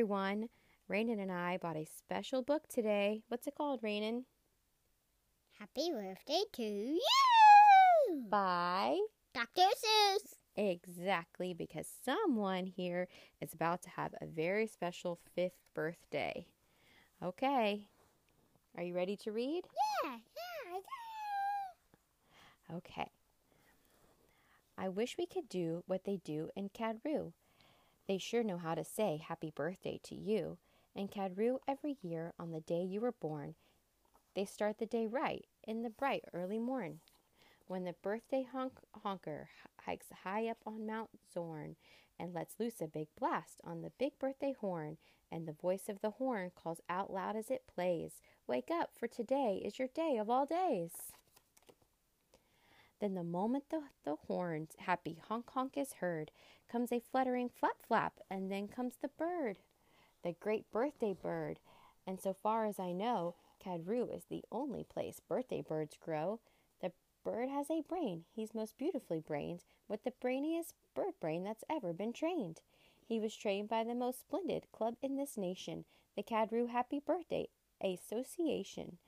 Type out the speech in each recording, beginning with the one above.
everyone. Rainan and I bought a special book today. What's it called, Rainan? Happy birthday to you! By Dr. Seuss. Exactly, because someone here is about to have a very special fifth birthday. Okay, are you ready to read? Yeah, yeah, yeah. Okay. I wish we could do what they do in Katroo. They sure know how to say happy birthday to you. In Katroo, every year on the day you were born, they start the day right in the bright early morn. When the birthday honk honker hikes high up on Mount Zorn and lets loose a big blast on the big birthday horn, and the voice of the horn calls out loud as it plays, Wake up, for today is your day of all days. Then, the moment the, the horn's happy honk honk is heard, comes a fluttering flap flap, and then comes the bird, the great birthday bird. And so far as I know, Katroo is the only place birthday birds grow. The bird has a brain, he's most beautifully brained, with the brainiest bird brain that's ever been trained. He was trained by the most splendid club in this nation, the Katroo Happy Birthday Association.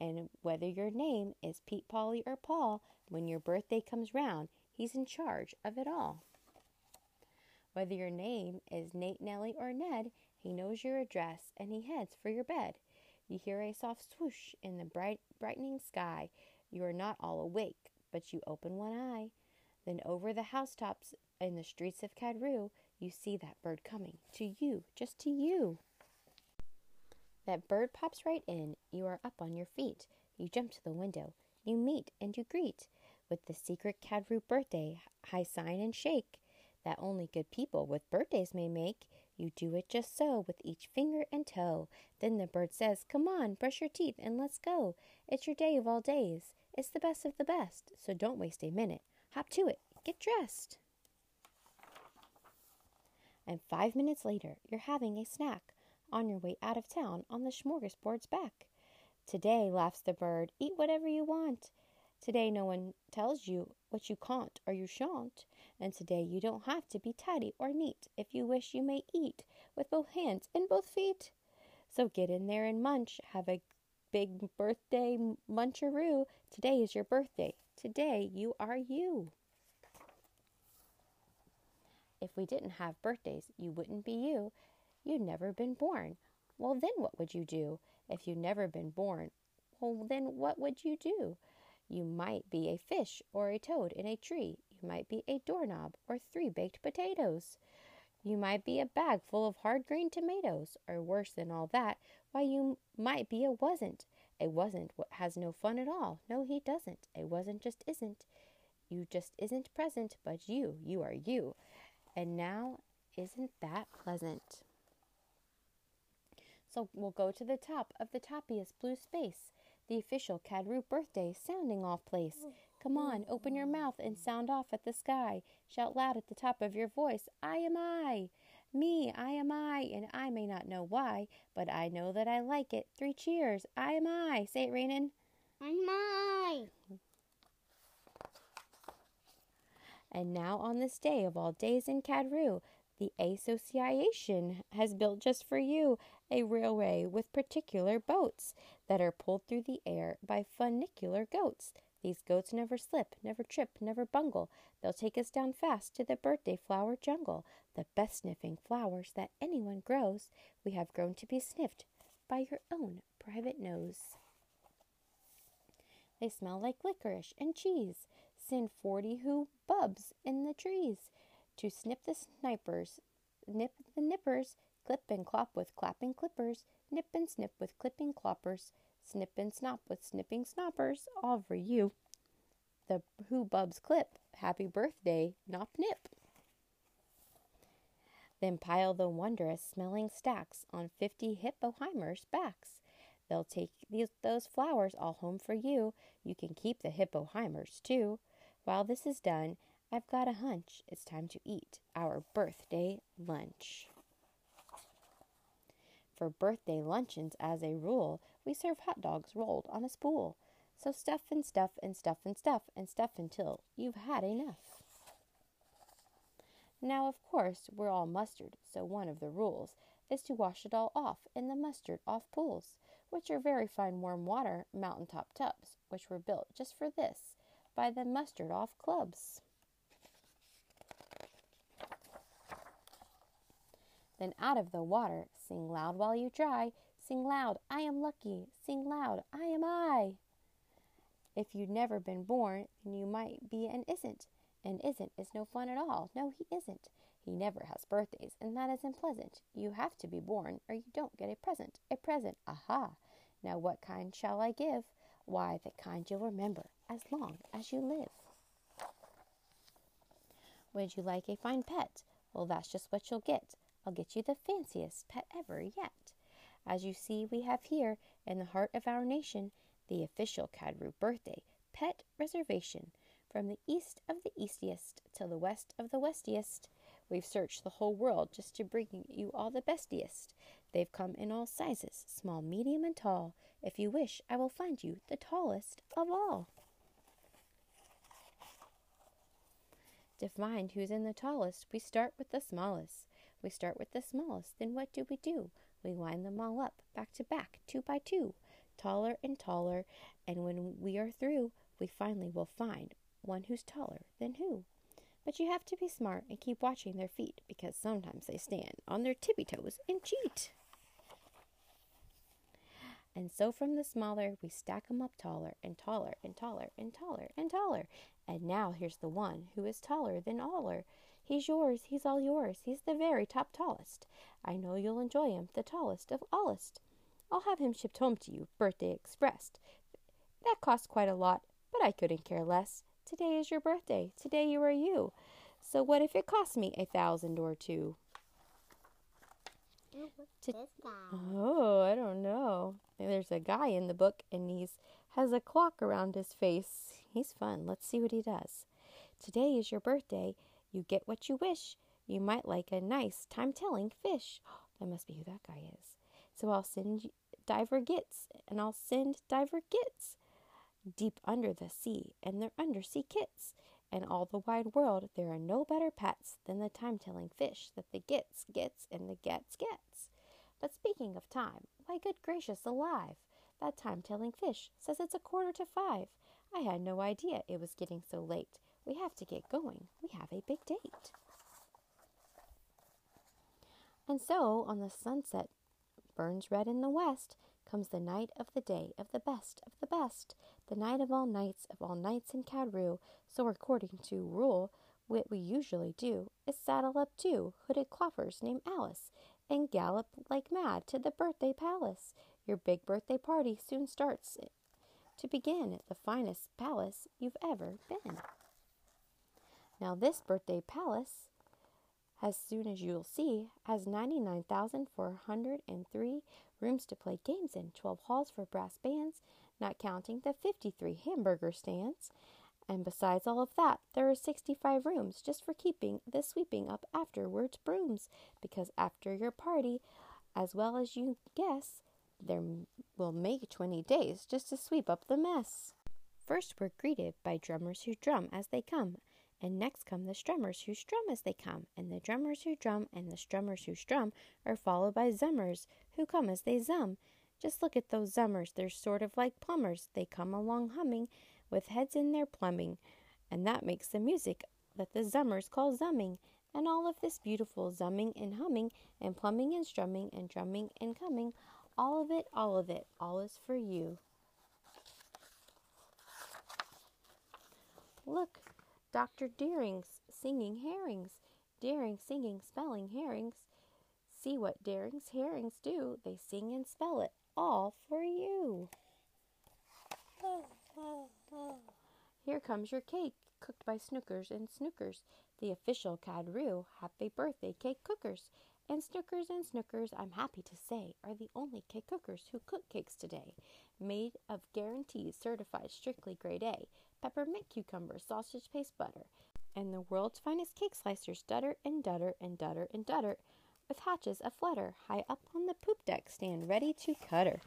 And whether your name is Pete, Polly, or Paul, when your birthday comes round, he's in charge of it all. Whether your name is Nate, Nellie, or Ned, he knows your address and he heads for your bed. You hear a soft swoosh in the bright, brightening sky. You are not all awake, but you open one eye. Then over the housetops in the streets of Katroo, you see that bird coming to you, just to you. That bird pops right in. You are up on your feet. You jump to the window. You meet and you greet with the secret Katroo birthday high sign and shake that only good people with birthdays may make. You do it just so with each finger and toe. Then the bird says, Come on, brush your teeth and let's go. It's your day of all days. It's the best of the best. So don't waste a minute. Hop to it. Get dressed. And five minutes later, you're having a snack on your way out of town on the smorgasbord's back. Today, laughs the bird, eat whatever you want. Today, no one tells you what you can't or you shan't. And today, you don't have to be tidy or neat. If you wish, you may eat with both hands and both feet. So get in there and munch. Have a big birthday muncharoo. Today is your birthday. Today, you are you. If we didn't have birthdays, you wouldn't be you. You'd never been born. Well, then what would you do? If you'd never been born, well, then what would you do? You might be a fish or a toad in a tree. You might be a doorknob or three baked potatoes. You might be a bag full of hard green tomatoes, or worse than all that, why, you might be a wasn't. A wasn't has no fun at all. No, he doesn't. A wasn't just isn't. You just isn't present, but you, you are you. And now, isn't that pleasant? So we'll go to the top of the toppiest blue space, the official Katroo birthday sounding off place. Come on, open your mouth and sound off at the sky. Shout loud at the top of your voice, I am I. Me, I am I, and I may not know why, but I know that I like it. Three cheers, I am I. Say it, Rainin. I'm I. And now, on this day of all days in Katroo, the Association has built just for you a railway with particular boats that are pulled through the air by funicular goats. These goats never slip, never trip, never bungle. They'll take us down fast to the birthday flower jungle, the best sniffing flowers that anyone grows. We have grown to be sniffed by your own private nose. They smell like licorice and cheese. Send forty who bubs in the trees to snip the snipers, nip the nippers, clip and clop with clapping clippers, nip and snip with clipping cloppers, snip and snop with snipping snoppers, all for you. The who bubs clip, happy birthday, nop nip. Then pile the wondrous smelling stacks on fifty hippoheimers' backs. They'll take these, those flowers all home for you. You can keep the hippoheimers too. While this is done, I've got a hunch it's time to eat our birthday lunch. For birthday luncheons, as a rule, we serve hot dogs rolled on a spool. So stuff and stuff and stuff and stuff and stuff until you've had enough. Now, of course, we're all mustard, so one of the rules is to wash it all off in the mustard off pools, which are very fine warm water mountain top tubs, which were built just for this by the mustard off clubs. Then out of the water, sing loud while you dry, sing loud, I am lucky, sing loud, I am I. If you'd never been born, then you might be an isn't, and isn't is no fun at all. No, he isn't. He never has birthdays, and that isn't pleasant. You have to be born, or you don't get a present. A present, aha! Now what kind shall I give? Why, the kind you'll remember as long as you live. Would you like a fine pet? Well, that's just what you'll get. I'll get you the fanciest pet ever yet. As you see, we have here, in the heart of our nation, the official Katroo birthday pet reservation. From the east of the eastiest till the west of the westiest, we've searched the whole world just to bring you all the bestiest. They've come in all sizes, small, medium, and tall. If you wish, I will find you the tallest of all. To find who's in the tallest, we start with the smallest. We start with the smallest, then what do we do? We line them all up, back to back, two by two, taller and taller, and when we are through, we finally will find one who's taller than who. But you have to be smart and keep watching their feet because sometimes they stand on their tippy toes and cheat. And so from the smaller, we stack 'em up taller and taller and taller and taller and taller. And now here's the one who is taller than all aller. He's yours, he's all yours, he's the very top tallest. I know you'll enjoy him, the tallest of allest. I'll have him shipped home to you, birthday expressed. That costs quite a lot, but I couldn't care less. Today is your birthday, today you are you. So what if it costs me a thousand or two? This? Oh, I don't know. There's a guy in the book and he's has a clock around his face. He's fun. Let's see what he does. Today is your birthday. You get what you wish. You might like a nice time telling fish. that must be who that guy is. So I'll send Diver Getz and I'll send Diver Gitz deep under the sea and their undersea kits. And all the wide world, there are no better pets than the time telling fish that the gets gets and the gets gets. But speaking of time, why, good gracious alive! That time telling fish says it's a quarter to five. I had no idea it was getting so late. We have to get going. We have a big date. And so, on the sunset burns red in the west, comes the night of the day of the best of the best, the night of all nights of all nights in Katroo. So, according to rule, what we usually do is saddle up two hooded cloppers named Alice and gallop like mad to the birthday palace. Your big birthday party soon starts to begin at the finest palace you've ever been. Now, this birthday palace, as soon as you'll see, has 99,403 rooms to play games in, 12 halls for brass bands, not counting the 53 hamburger stands. And besides all of that, there are 65 rooms just for keeping the sweeping up afterwards brooms, because after your party, as well as you guess, there will make 20 days just to sweep up the mess. First, we're greeted by drummers who drum as they come, and next come the strummers who strum as they come, and the drummers who drum and the strummers who strum are followed by zummers who come as they zum. Just look at those zummers, they're sort of like plumbers. They come along humming with heads in their plumbing, and that makes the music that the zummers call zumming. And all of this beautiful zumming and humming and plumbing and strumming and drumming and coming, all of it, all of it, all is for you. Look, Dr. Derring's singing herrings. Derring singing, spelling herrings. See what Derring's herrings do. They sing and spell it all for you. Here comes your cake, cooked by Snookers and Snookers, the official Katroo Happy Birthday Cake Cookers. And Snookers and Snookers, I'm happy to say, are the only cake cookers who cook cakes today. Made of guarantees certified strictly grade A, peppermint cucumber, sausage paste butter, and the world's finest cake slicers dutter and dutter and dutter and dutter with hatches a flutter high up on the poop deck stand ready to cutter.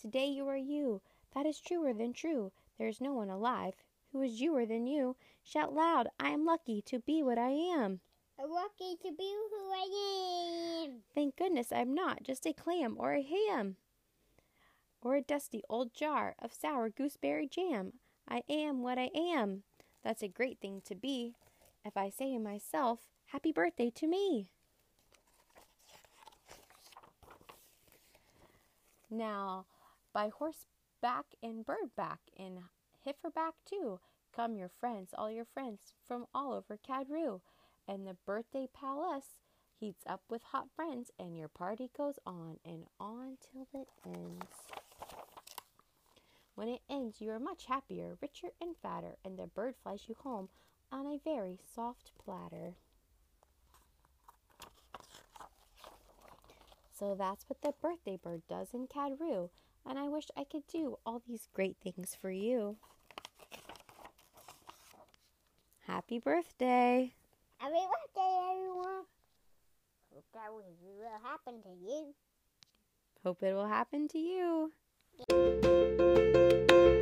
Today you are you, that is truer than true. There is no one alive who is youer than you. Shout loud, I am lucky to be what I am. I'm lucky to be who I am. Thank goodness I'm not just a clam or a ham or a dusty old jar of sour gooseberry jam. I am what I am. That's a great thing to be. If I say to myself, Happy birthday to me. Now, by horseback and birdback and heiferback too, come your friends, all your friends from all over Katroo, and the birthday palace heats up with hot friends, and your party goes on and on till it ends. When it ends, you are much happier, richer, and fatter, and the bird flies you home on a very soft platter. So that's what the birthday bird does in Katroo, and I wish I could do all these great things for you. Happy birthday! Happy birthday, everyone. Hope that will happen to you. Hope it will happen to you. うん。